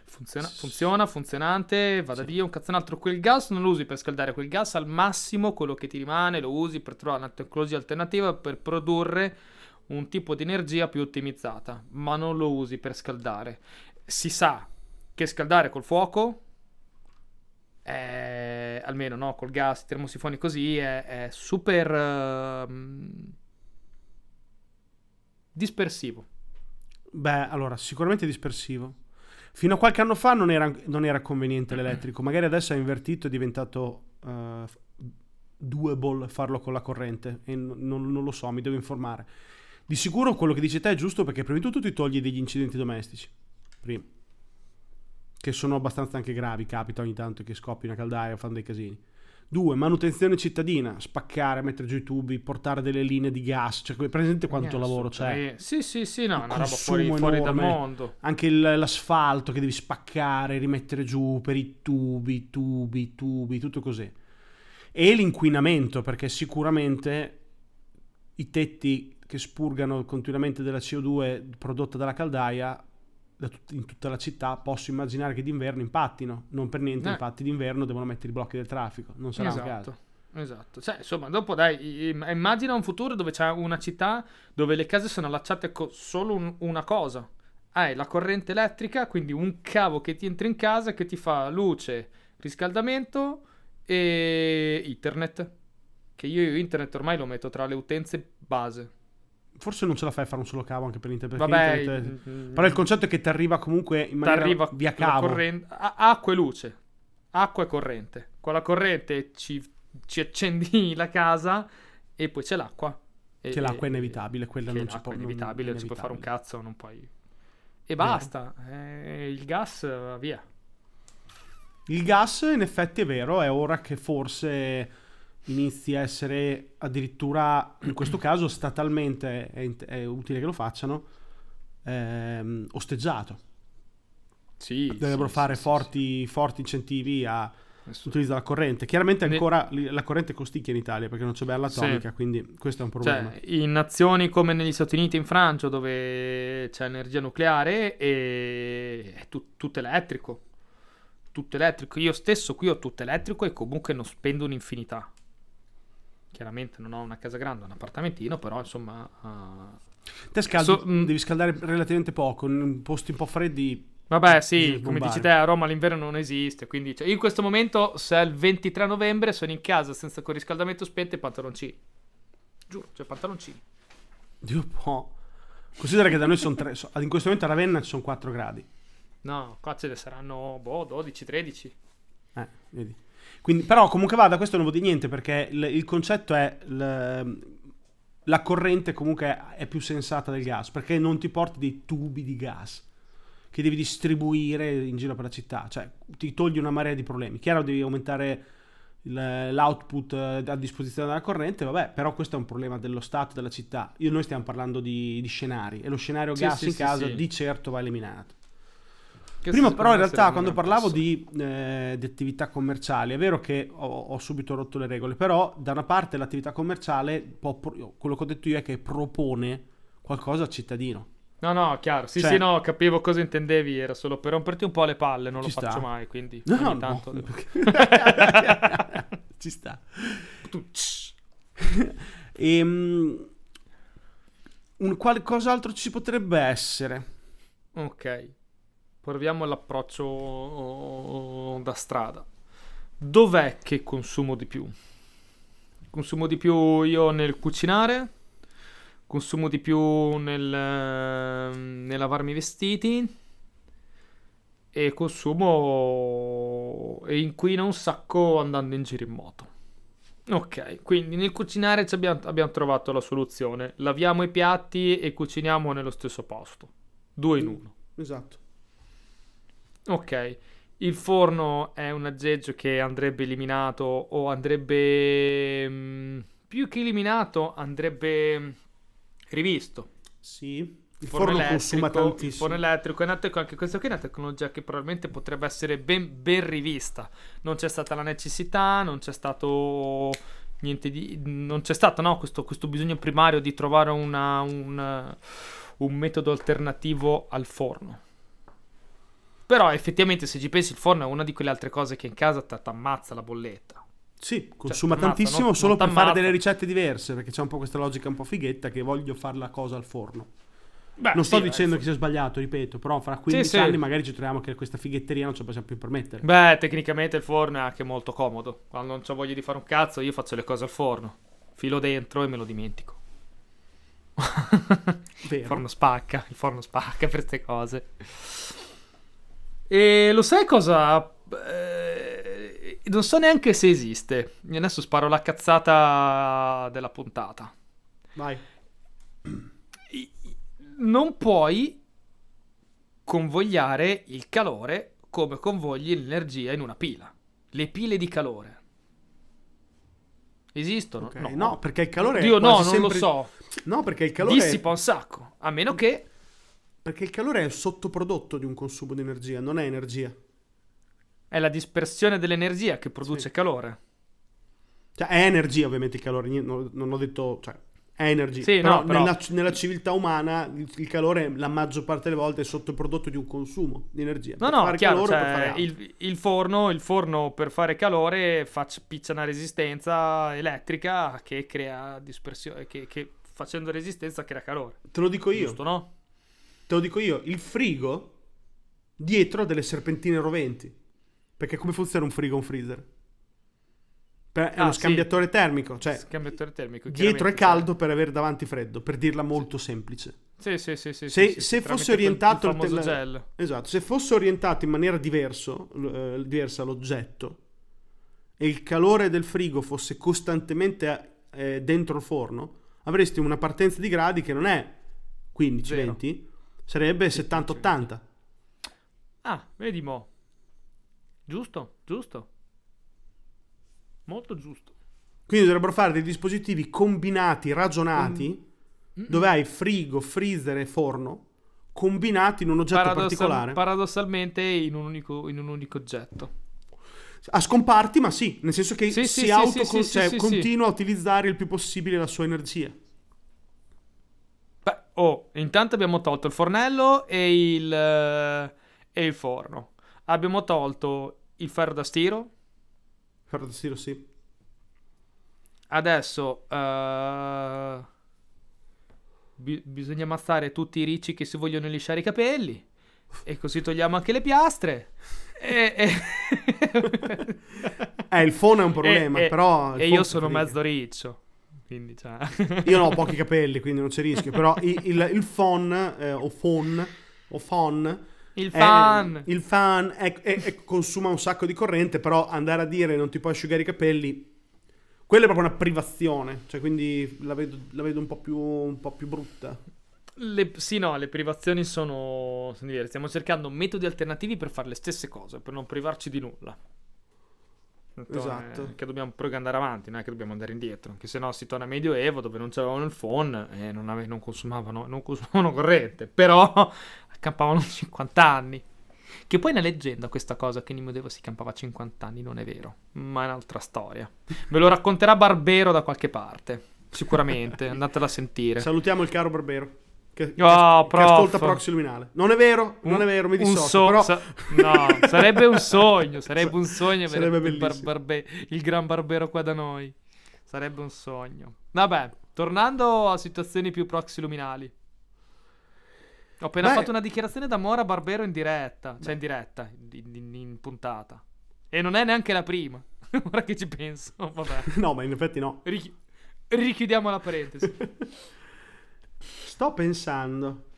Funziona, funziona, funzionante, vada Sì. via un cazzo un altro. Quel gas non lo usi per scaldare, quel gas al massimo quello che ti rimane lo usi per trovare una tecnologia alternativa per produrre un tipo di energia più ottimizzata, ma non lo usi per scaldare. Si sa che scaldare col fuoco, è, almeno no, col gas, termosifoni così, è, è super ehm, dispersivo. Beh, allora, sicuramente dispersivo. Fino a qualche anno fa non era, non era conveniente l'elettrico, magari adesso è invertito, è diventato eh, doable farlo con la corrente e non, non lo so, mi devo informare. Di sicuro quello che dici te è giusto perché prima di tutto ti togli degli incidenti domestici, prima, che sono abbastanza anche gravi, capita ogni tanto che scoppi una caldaia o fanno dei casini. Due, manutenzione cittadina, spaccare, mettere giù i tubi, portare delle linee di gas, cioè presente quanto Eh, lavoro c'è? Sì, sì, sì, no, Il una roba fuori, fuori dal mondo. Anche il- l'asfalto che devi spaccare, rimettere giù per i tubi, tubi, tubi, tutto così. E l'inquinamento, perché sicuramente i tetti che spurgano continuamente della CO2 prodotta dalla caldaia da tut- in tutta la città, posso immaginare che d'inverno impattino. Non per niente, Eh. infatti, d'inverno devono mettere i blocchi del traffico. Non sarà un caso. Esatto. Esatto, cioè, insomma, dopo dai, im- immagina un futuro dove c'è una città dove le case sono allacciate con solo un- una cosa. Hai la corrente elettrica, quindi un cavo che ti entra in casa che ti fa luce, riscaldamento e internet. Che io internet ormai lo metto tra le utenze base. Forse non ce la fai a fare un solo cavo anche per internet. Vabbè, internet è- mm, Però il concetto è che ti arriva comunque in maniera via cavo. corrente- a- acqua e luce, acqua e corrente. Con la corrente ci, ci accendi la casa e poi c'è l'acqua. E- Che l'acqua è inevitabile, quella non l'acqua può è inevitabile, non si può fare un cazzo, non puoi... E basta, eh, il gas va via. Il gas, in effetti, è vero, è ora che forse inizi a essere addirittura, in questo caso, statalmente è, è utile che lo facciano, ehm, osteggiato. Sì, Dovrebbero sì, fare sì, forti, forti incentivi a sì, sì. l'utilizzo della corrente. Chiaramente Ne- ancora li- la corrente costicchia in Italia perché non c'è bella atomica, quindi questo è un problema. Cioè, in nazioni come negli Stati Uniti e in Francia, dove c'è energia nucleare, e è tu- tutto elettrico. Tutto elettrico. Io stesso qui ho tutto elettrico e comunque non spendo un'infinità. Chiaramente non ho una casa grande, un appartamentino, però insomma... ah, Te scaldi, So- mm. devi scaldare relativamente poco, in posti un po' freddi. Vabbè, sì, come dici te, a Roma l'inverno non esiste, quindi cioè, io in questo momento, se è il 23 novembre, sono in casa senza con riscaldamento spento e pantaloncini. Giuro, cioè pantaloncini. Dio po'. Considera che da noi sono tre. so- In questo momento a Ravenna ci sono 4 gradi. No, qua ce ne saranno, boh, 12, 13. Eh, vedi. Quindi, però comunque vada, questo non vuol dire niente perché il, il concetto è l- la corrente comunque è più sensata del gas perché non ti porti dei tubi di gas che devi distribuire in giro per la città, cioè ti togli una marea di problemi. Chiaro devi aumentare l'output eh, a disposizione della corrente, vabbè, però questo è un problema dello Stato, della città. Io, noi stiamo parlando di, di scenari e lo scenario Sì, gas sì, in sì, casa di certo va eliminato. Questo Prima però in realtà quando parlavo di, eh, di attività commerciali è vero che ho, ho subito rotto le regole, però da una parte l'attività commerciale, può pro- quello che ho detto io è che propone qualcosa al cittadino. No, no, chiaro. Sì, Cioè- sì, no, capivo cosa intendevi. Era solo per romperti un po' le palle. Non lo sta. faccio mai, quindi No, ogni no, tanto... no. devo- Ci sta. Ehm, un qualcos'altro ci potrebbe essere. Ok. Proviamo l'approccio oh, da strada. Dov'è che consumo di più? Consumo di più io nel cucinare, consumo di più nel, ehm, nel lavarmi i vestiti e consumo e inquina un sacco andando in giro in moto. Ok, quindi nel cucinare ci abbiamo, abbiamo trovato la soluzione. Laviamo i piatti e cuciniamo nello stesso posto. Due in uno. Esatto. Ok, il forno è un aggeggio che andrebbe eliminato o andrebbe mm, più che eliminato, andrebbe mm, rivisto. Sì. Il forno consuma elettrico, il tantissimo. forno elettrico è ecco, anche questa qui è una tecnologia che probabilmente potrebbe essere ben, ben rivista. Non c'è stata la necessità, non c'è stato niente di. Non c'è stato no, questo, questo bisogno primario di trovare una- un, un metodo alternativo al forno. Però effettivamente se ci pensi il forno è una di quelle altre cose che in casa ti ammazza la bolletta. Sì, consuma t'ammazza, tantissimo non- solo non per fare delle ricette diverse, perché c'è un po' questa logica un po' fighetta che voglio fare la cosa al forno. Beh, non sto sì, dicendo che sia sbagliato, ripeto, però fra 15 sì. anni magari ci troviamo che questa fighetteria non ce la possiamo più permettere. Beh, tecnicamente il forno è anche molto comodo. Quando non ho voglia di fare un cazzo, io faccio le cose al forno. Filo dentro e me lo dimentico. Il forno spacca, il forno spacca per queste cose. E lo sai cosa? Eh, non so neanche se esiste. Adesso sparo la cazzata della puntata. Vai. Non puoi convogliare il calore come convogli l'energia in una pila. Le pile di calore. Esistono? Ok, No. No, perché il calore Dio è no, non sempre... lo so. No, perché il calore Dissipa un sacco. A meno che... perché il calore è il sottoprodotto di un consumo di energia, non è energia. È la dispersione dell'energia che produce Sì. calore. Cioè, è energia ovviamente il calore, non, non ho detto, cioè, è energia. Sì, però, no, però- Nella, nella civiltà umana il, il calore la maggior parte delle volte è sottoprodotto di un consumo di energia. No, Per no, chiaro, cioè, il, il forno, il forno per fare calore faccia, piccia una resistenza elettrica che crea dispersione, che, che facendo resistenza crea calore. Te lo dico io, Giusto, no? Te lo dico io, il frigo dietro ha delle serpentine roventi. Perché come funziona un frigo o un freezer? Per- è Ah, uno sì. scambiatore termico, cioè Scambiatore termico. dietro è caldo per avere davanti freddo, per dirla molto semplice. Sì, sì, sì, sì, Se- sì, sì, se fosse orientato il il tel-. Esatto, se fosse orientato in maniera diverso, eh, diversa l'oggetto e il calore del frigo fosse costantemente eh, dentro il forno, avresti una partenza di gradi che non è 15-20, sarebbe 70-80. Ah, vedi mo. Giusto, giusto. Molto giusto. Quindi dovrebbero fare dei dispositivi combinati, ragionati, dove hai frigo, freezer e forno combinati in un oggetto Paradossal- particolare. paradossalmente in un unico, in un unico oggetto. a scomparti, ma sì, nel senso che Sì, si sì, auto, sì, sì, cioè, continua a utilizzare il più possibile la sua energia. Oh, intanto abbiamo tolto il fornello e il, eh, e il forno. Abbiamo tolto il ferro da stiro. Ferro da stiro, sì. Adesso eh, bi- bisogna ammazzare tutti i ricci che si vogliono lisciare i capelli. E così togliamo anche le piastre. E, e- Eh, il phone è un problema, e- però... e io sono mezzo riccio. Quindi, cioè... Io non ho pochi capelli, quindi non c'è rischio. Però il, il, il phone, eh, o phone, o phone... Il è- fan. il fan è- è- è- consuma un sacco di corrente, però andare a dire non ti puoi asciugare i capelli... Quella è proprio una privazione, cioè quindi la vedo, la vedo un, po più, un po' più brutta. Le- sì, no, le privazioni sono, sono diverse. Stiamo cercando metodi alternativi per fare le stesse cose, per non privarci di nulla. Esatto. Che dobbiamo proprio andare avanti, non è che dobbiamo andare indietro. Che se no si torna a Medioevo dove non c'avevano il phone e non, ave- non consumavano, non consumavano corrente. Però accampavano 50 anni. Che poi è una leggenda questa cosa che in Medioevo si campava 50 anni, non è vero. Ma è un'altra storia. Ve lo racconterà Barbero da qualche parte. Sicuramente, andatela a sentire. Salutiamo il caro Barbero. Che, Oh, che ascolta Proxy Luminale. Non è vero, non è vero, mi dissocio. so- però... sa- no, sarebbe un sogno, sarebbe un sogno Sarebbe il, bar- barbe- il gran barbero qua da noi. Sarebbe un sogno. Vabbè, tornando a situazioni più proxiluminali. Ho appena Beh. fatto una dichiarazione d'amore a Barbero in diretta, cioè in diretta, in, in- in puntata. E non è neanche la prima. Ora che ci penso, vabbè. No, ma in effetti no. Richi- richiudiamo la parentesi. Sto pensando.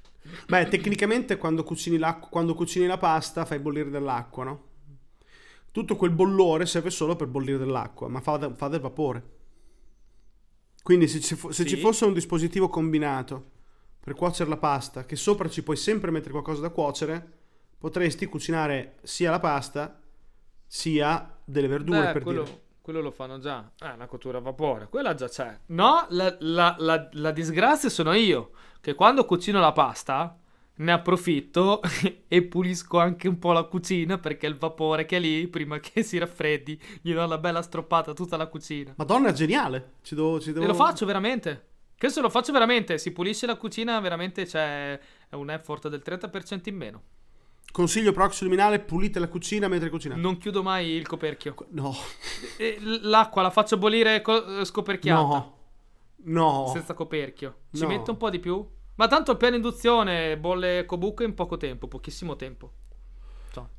Beh, tecnicamente quando cucini, quando cucini la pasta fai bollire dell'acqua, no? Tutto quel bollore serve solo per bollire dell'acqua, ma fa, fa del vapore. Quindi se, ci fo- se Sì. ci fosse un dispositivo combinato per cuocere la pasta, che sopra ci puoi sempre mettere qualcosa da cuocere, potresti cucinare sia la pasta sia delle verdure, Beh, per quello, dire. Quello lo fanno già. Ah, la cottura a vapore. Quella già c'è. No, la, la, la, la disgrazia sono io. Che quando cucino la pasta ne approfitto e pulisco anche un po' la cucina perché il vapore che è lì, prima che si raffreddi, gli do una bella stroppata a tutta la cucina. Madonna, è geniale. Ci devo, ci devo... E lo faccio veramente. Questo lo faccio veramente. Si pulisce la cucina, veramente c'è un effort del 30% in meno. Consiglio proxy-luminale, pulite la cucina mentre cucinate. Non chiudo mai il coperchio. No. L'acqua la faccio bollire co- scoperchiata. No. No. Senza coperchio. Ci No. metto un po' di più? Ma tanto il piano induzione bolle cobuco in poco tempo, pochissimo tempo. So.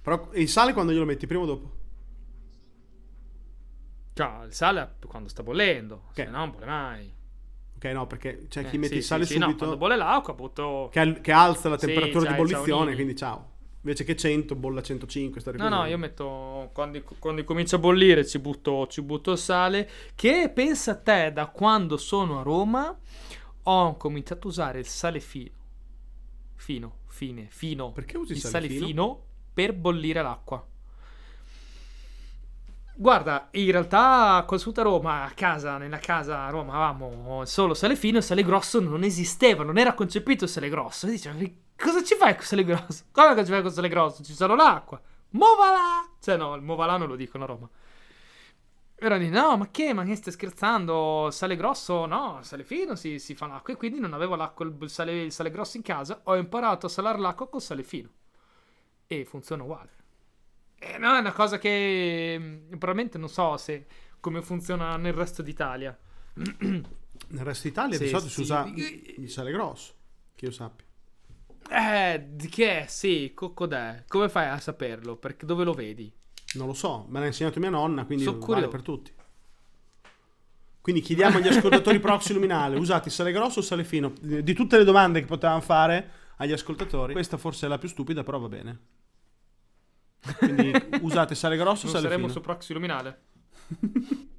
Però il sale quando glielo metti, prima o dopo? Cioè, il sale quando sta bollendo, se Ok. no non bolle mai. Ok, no, perché c'è chi Eh, mette sì, il sale sì, sì, no, subito quando bolle l'acqua butto... che, che alza la temperatura di bollizione, quindi ciao. Invece che 100, bolla 105. sta No, no, io metto quando, quando comincia a bollire ci butto, ci butto il sale. Che pensa a te, da quando sono a Roma ho cominciato a usare il sale fino. Fino, fine, fino. Perché usi il il sale sale fino? fino per bollire l'acqua. Guarda, in realtà qua su a Roma, a casa, nella casa a Roma avevamo solo sale fino e sale grosso non esisteva, non era concepito il sale grosso. E diceva, cosa ci fai con sale grosso? Come ci fai con sale grosso? Ci solo l'acqua. Movala! Cioè no, il movala non lo dicono a Roma. Era di no, ma che? Ma che stai scherzando? Sale grosso? No, sale fino si, si fa l'acqua. E quindi non avevo l'acqua, il sale, il sale grosso in casa. Ho imparato a salare l'acqua con sale fino. E funziona uguale. Eh, no, è una cosa che mm, probabilmente non so se come funziona nel resto d'Italia. Nel resto d'Italia di Sì, solito si sì. usa il sale grosso, che io sappia. Eh, di che è? Sì, co- cod'è? Come fai a saperlo? Perché dove lo vedi? Non lo so, me l'ha insegnato mia nonna, quindi Sono vale per tutti. Quindi chiediamo agli ascoltatori proxy luminale, usate il sale grosso o sale fino? Di tutte le domande che potevamo fare agli ascoltatori, questa forse è la più stupida, però va bene. Quindi usate sale grosso Non sale saremo fino? proxy luminale?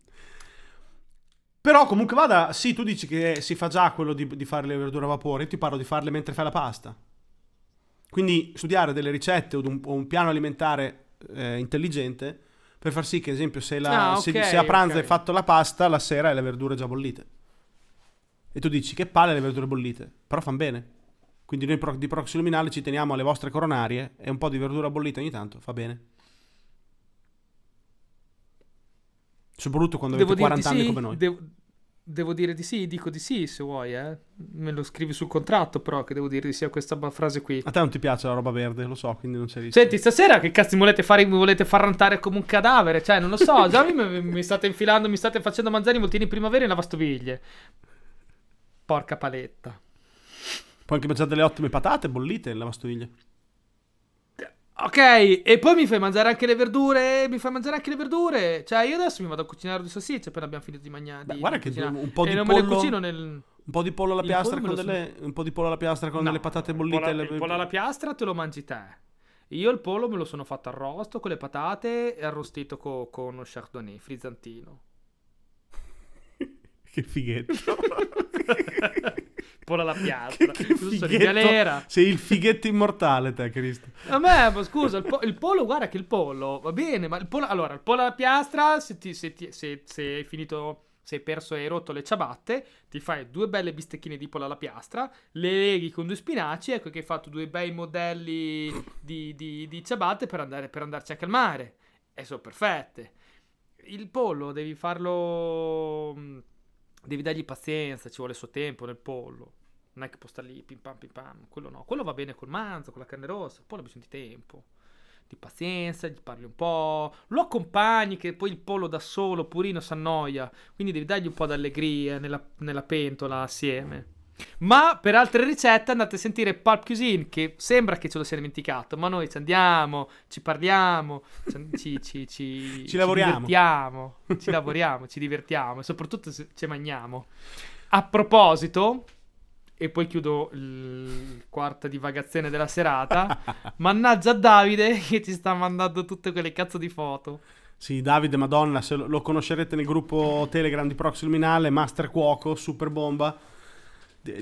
Però comunque vada, sì, tu dici che si fa già quello di, di fare le verdure a vapore, io ti parlo di farle mentre fai la pasta. Quindi studiare delle ricette o un, o un piano alimentare eh, intelligente per far sì che, ad esempio, se, la- Ah, se- se a pranzo ok. hai fatto la pasta, la sera hai le verdure già bollite. E tu dici che palle le verdure bollite, però fan bene. Quindi noi di proxy luminale ci teniamo alle vostre coronarie e un po' di verdura bollita ogni tanto fa bene. Soprattutto quando Devo avete dire 40 di anni sì? come noi. Devo, devo dire di sì, dico di sì se vuoi, eh. Me lo scrivi sul contratto, però, che devo dire di sì a questa frase qui. A te non ti piace la roba verde, lo so, quindi non c'è rischio. Senti, stasera che cazzo mi volete fare? Mi volete far rantare come un cadavere? Cioè, non lo so. Già mi, mi state infilando, mi state facendo mangiare i voltini primavera in lavastoviglie. Porca paletta. Puoi anche mangiare delle ottime patate bollite in lavastoviglie. Ok, e poi mi fai mangiare anche le verdure. Mi fai mangiare anche le verdure. Cioè, io adesso mi vado a cucinare due salsicce appena abbiamo finito di mangiare. Beh, di- guarda di che cucinare. un po' e di non me le pollo- cucino nel. Un po' di pollo alla piastra pollo con delle un po' di pollo alla piastra con No, delle patate bollite. pollo- le- Il pollo alla piastra te lo mangi te. Io il pollo me lo sono fatto arrosto con le patate e arrostito co- con uno chardonnay frizzantino. Che fighetto. pollo alla piastra. che fighetto. galera. Sei il fighetto immortale te, Cristo. A me, ma scusa, il, po- il pollo, guarda che il pollo va bene, ma il pollo, allora, il pollo alla piastra, se, ti- se ti- se- se hai finito, se hai perso e hai rotto le ciabatte, ti fai due belle bistecchine di pollo alla piastra, le leghi con due spinaci, ecco che hai fatto due bei modelli di, di- di ciabatte per, andare, per andarci a calmare. E sono perfette. Il pollo devi farlo... Devi dargli pazienza, ci vuole il suo tempo nel pollo. Non è che può stare lì pim pam pim pam. Quello no. Quello va bene col manzo, con la carne rossa. Poi ha bisogno di tempo. Di pazienza, gli parli un po'. Lo accompagni che poi il pollo da solo, purino, si annoia. Quindi devi dargli un po' d'allegria nella, nella pentola assieme. Ma per altre ricette andate a sentire Pulp Cuisine che sembra che ce lo sia dimenticato, ma noi ci andiamo, ci parliamo, ci, ci, ci, Ci lavoriamo. divertiamo, ci lavoriamo, ci divertiamo e soprattutto ci mangiamo. A proposito, e poi chiudo il quarta divagazione della serata, mannaggia Davide che ci sta mandando tutte quelle cazzo di foto. Sì, Davide Madonna, se lo, lo conoscerete nel gruppo Telegram di Proxy Luminale, Master Cuoco, Super Bomba,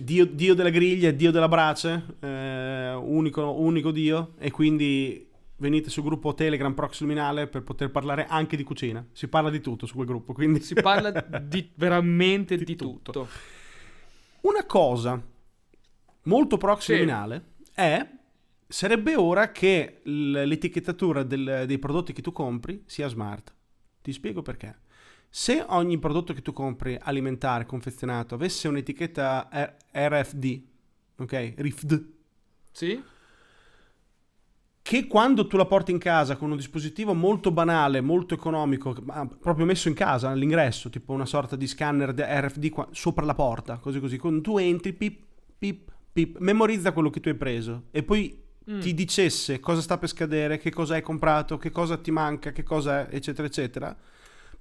Dio, Dio della griglia, Dio della brace, eh, unico, unico Dio, e quindi venite sul gruppo Telegram Prox Luminale per poter parlare anche di cucina. Si parla di tutto su quel gruppo, quindi... Si parla di, veramente di, di tutto. tutto. Una cosa molto Prox sì. Luminale è... Sarebbe ora che l'etichettatura del, dei prodotti che tu compri sia smart. Ti spiego perché. Se ogni prodotto che tu compri alimentare, confezionato, avesse un'etichetta RFD, ok? RFD. Sì che quando tu la porti in casa con un dispositivo molto banale, molto economico, proprio messo in casa all'ingresso, tipo una sorta di scanner RFD qua, sopra la porta, così così, quando tu entri, pip, pip, pip, memorizza quello che tu hai preso e poi mm. ti dicesse cosa sta per scadere, che cosa hai comprato, che cosa ti manca, che cosa è, eccetera, eccetera,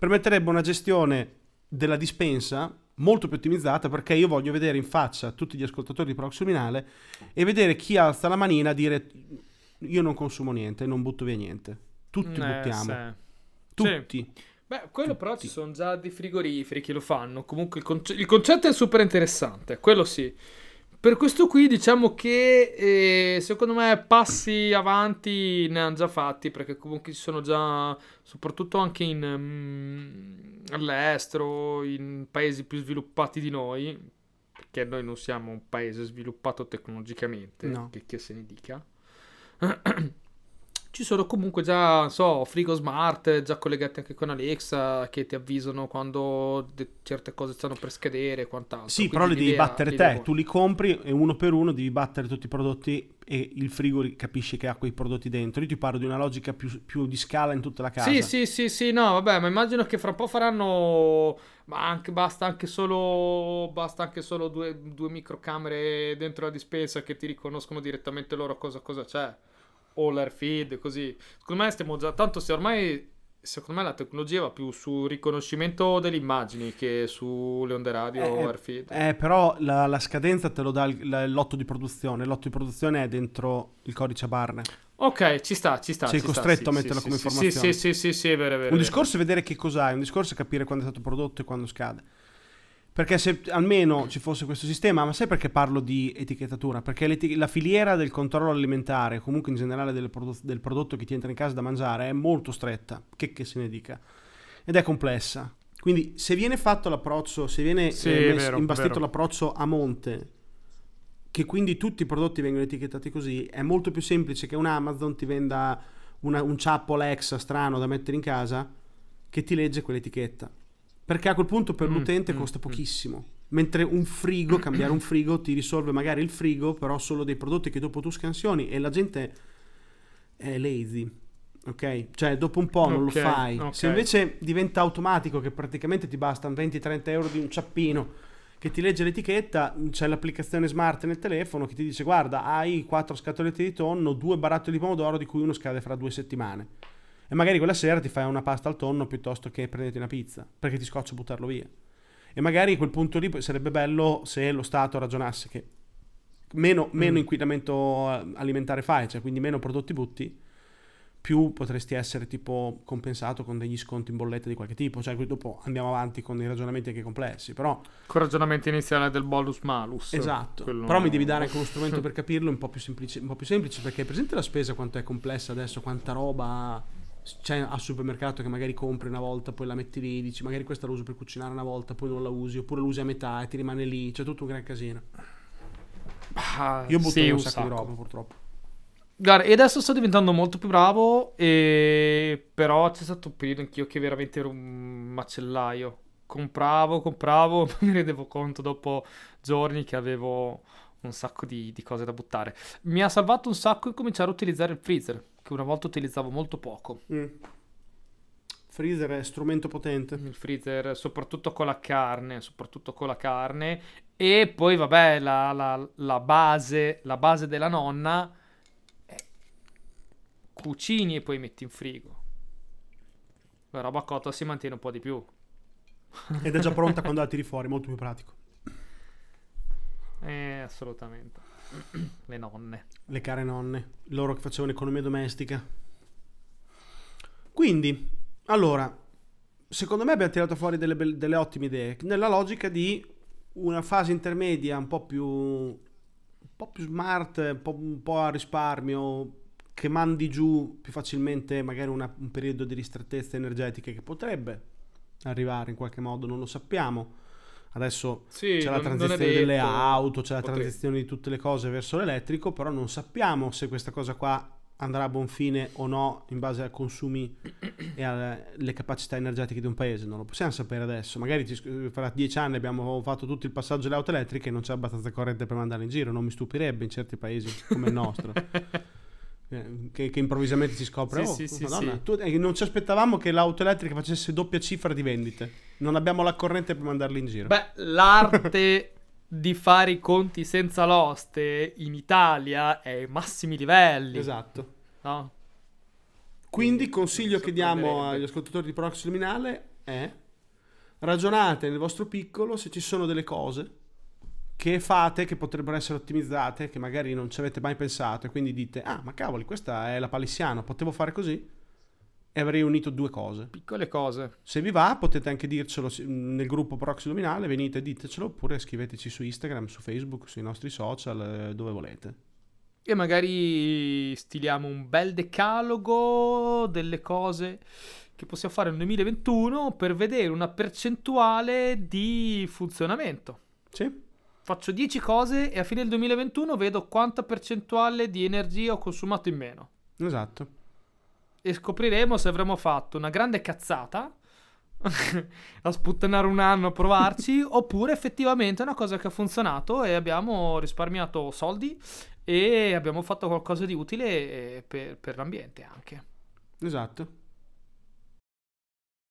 permetterebbe una gestione della dispensa molto più ottimizzata perché io voglio vedere in faccia tutti gli ascoltatori di Proxluminale e vedere chi alza la manina a dire io non consumo niente, non butto via niente. Tutti eh, buttiamo. Sì. Tutti. Sì. Beh, quello Tutti. però ci sono già dei frigoriferi che lo fanno. Comunque il, conce- il, concetto è super interessante, quello sì. Per questo qui diciamo che eh, secondo me passi avanti ne hanno già fatti perché comunque ci sono già, soprattutto anche in, um, all'estero, in paesi più sviluppati di noi, perché noi non siamo un paese sviluppato tecnologicamente, no. che, che se ne dica. Ci sono comunque già, so, frigo smart, già collegati anche con Alexa, che ti avvisano quando de- certe cose stanno per scadere e quant'altro. Sì, Quindi però li devi battere te, tu li compri e uno per uno devi battere tutti i prodotti e il frigo capisce che ha quei prodotti dentro. Io ti parlo di una logica più, più di scala in tutta la casa. Sì, sì, sì, sì, no, vabbè, ma immagino che fra un po' faranno... Ma anche, basta anche solo, basta anche solo due, due microcamere dentro la dispensa che ti riconoscono direttamente loro cosa, cosa c'è o l'AirFeed, così. Secondo me stiamo già, tanto se ormai, secondo me la tecnologia va più sul riconoscimento delle immagini che sulle onde radio o eh, AirFeed. Eh, però la, la, scadenza te lo dà il, l'otto di produzione, l'otto di produzione è dentro il codice a barre. Ok, ci sta, ci sta. Sei ci costretto sta, a metterla sì, come sì, informazione. Sì, sì, sì, sì, è vero, è vero. Un discorso è vedere che cos'hai, un discorso è capire quando è stato prodotto e quando scade. Perché se almeno ci fosse questo sistema, ma sai perché parlo di etichettatura? Perché la filiera del controllo alimentare, comunque in generale del, prodotto, del prodotto che ti entra in casa da mangiare, è molto stretta, che, che se ne dica, ed è complessa. Quindi se viene fatto l'approccio, se viene sì, eh, vero, imbastito vero. l'approccio a monte, che quindi tutti i prodotti vengono etichettati così, è molto più semplice che un Amazon ti venda una, un ciappo Alexa strano da mettere in casa che ti legge quell'etichetta perché a quel punto per mm, l'utente mm, costa mm. pochissimo. Mentre un frigo, cambiare un frigo, ti risolve magari il frigo, però solo dei prodotti che dopo tu scansioni e la gente è lazy. Ok? Cioè, dopo un po' non okay, lo fai. Okay. Se invece diventa automatico, che praticamente ti bastano 20-30 euro di un ciappino che ti legge l'etichetta, c'è l'applicazione smart nel telefono che ti dice: Guarda, hai 4 scatolette di tonno, due barattoli di pomodoro, di cui uno scade fra due settimane e magari quella sera ti fai una pasta al tonno piuttosto che prendete una pizza, perché ti scoccia buttarlo via. E magari a quel punto lì sarebbe bello se lo Stato ragionasse che meno, mm. meno inquinamento alimentare fai, cioè quindi meno prodotti butti, più potresti essere tipo compensato con degli sconti in bolletta di qualche tipo. Cioè, dopo andiamo avanti con dei ragionamenti anche complessi. Però. Con il ragionamento iniziale del bonus malus. Esatto. Però mi devi dare anche uno strumento per capirlo un po, più semplice, un po' più semplice. Perché presente la spesa quanto è complessa adesso, quanta roba c'è al supermercato che magari compri una volta, poi la metti lì, dici magari questa la uso per cucinare una volta, poi non la usi, oppure la usi a metà e ti rimane lì, c'è tutto un gran casino. Ah, Io butto sì, un, un sacco, sacco, di roba purtroppo. Guarda, e adesso sto diventando molto più bravo, e... però c'è stato un periodo anch'io che veramente ero un macellaio. Compravo, compravo, mi rendevo conto dopo giorni che avevo un sacco di, di cose da buttare. Mi ha salvato un sacco il cominciare a utilizzare il freezer che una volta utilizzavo molto poco. Mm. Freezer è strumento potente. Il freezer, soprattutto con la carne, soprattutto con la carne. E poi, vabbè, la, la, la base, la base della nonna è cucini e poi metti in frigo. La roba cotta si mantiene un po' di più. Ed è già pronta quando la tiri fuori, molto più pratico. Eh, assolutamente. Le nonne. Le care nonne, loro che facevano economia domestica. Quindi, allora, secondo me abbiamo tirato fuori delle, be- delle ottime idee, nella logica di una fase intermedia un po' più, un po più smart, un po', un po', a risparmio, che mandi giù più facilmente magari una- un periodo di ristrettezza energetica che potrebbe arrivare in qualche modo, non lo sappiamo. Adesso Sì, c'è la non- transizione delle auto, c'è la Potrebbe. transizione di tutte le cose verso l'elettrico, però non sappiamo se questa cosa qua andrà a buon fine o no in base ai consumi e alle capacità energetiche di un paese. Non lo possiamo sapere adesso. Magari fra dieci anni abbiamo fatto tutto il passaggio delle auto elettriche e non c'è abbastanza corrente per mandare in giro. Non mi stupirebbe in certi paesi come il nostro. Eh, Che, che improvvisamente si scopre Sì, oh, sì, Madonna, sì. tu- eh, non ci aspettavamo che l'auto elettrica facesse doppia cifra di vendite non abbiamo la corrente per mandarli in giro Beh, l'arte di fare i conti senza l'oste in Italia è ai massimi livelli. esatto No? Quindi il consiglio che diamo agli ascoltatori di Prox Luminale è ragionate nel vostro piccolo se ci sono delle cose che fate che potrebbero essere ottimizzate, che magari non ci avete mai pensato e quindi dite "Ah, ma cavoli, questa è la palissiano, potevo fare così?" E avrei unito due cose. Piccole cose. Se vi va, potete anche dircelo si- nel gruppo Proxy Luminale, venite e ditecelo, oppure scriveteci su Instagram, su Facebook, sui nostri social, eh, dove volete. E magari stiliamo un bel decalogo delle cose che possiamo fare nel 2021 per vedere una percentuale di funzionamento. Sì? Faccio 10 cose e a fine del 2021 vedo quanta percentuale di energia ho consumato in meno. Esatto. E scopriremo se avremo fatto una grande cazzata a sputtanare un anno a provarci oppure effettivamente è una cosa che ha funzionato e abbiamo risparmiato soldi e abbiamo fatto qualcosa di utile eh, per, per l'ambiente anche. Esatto.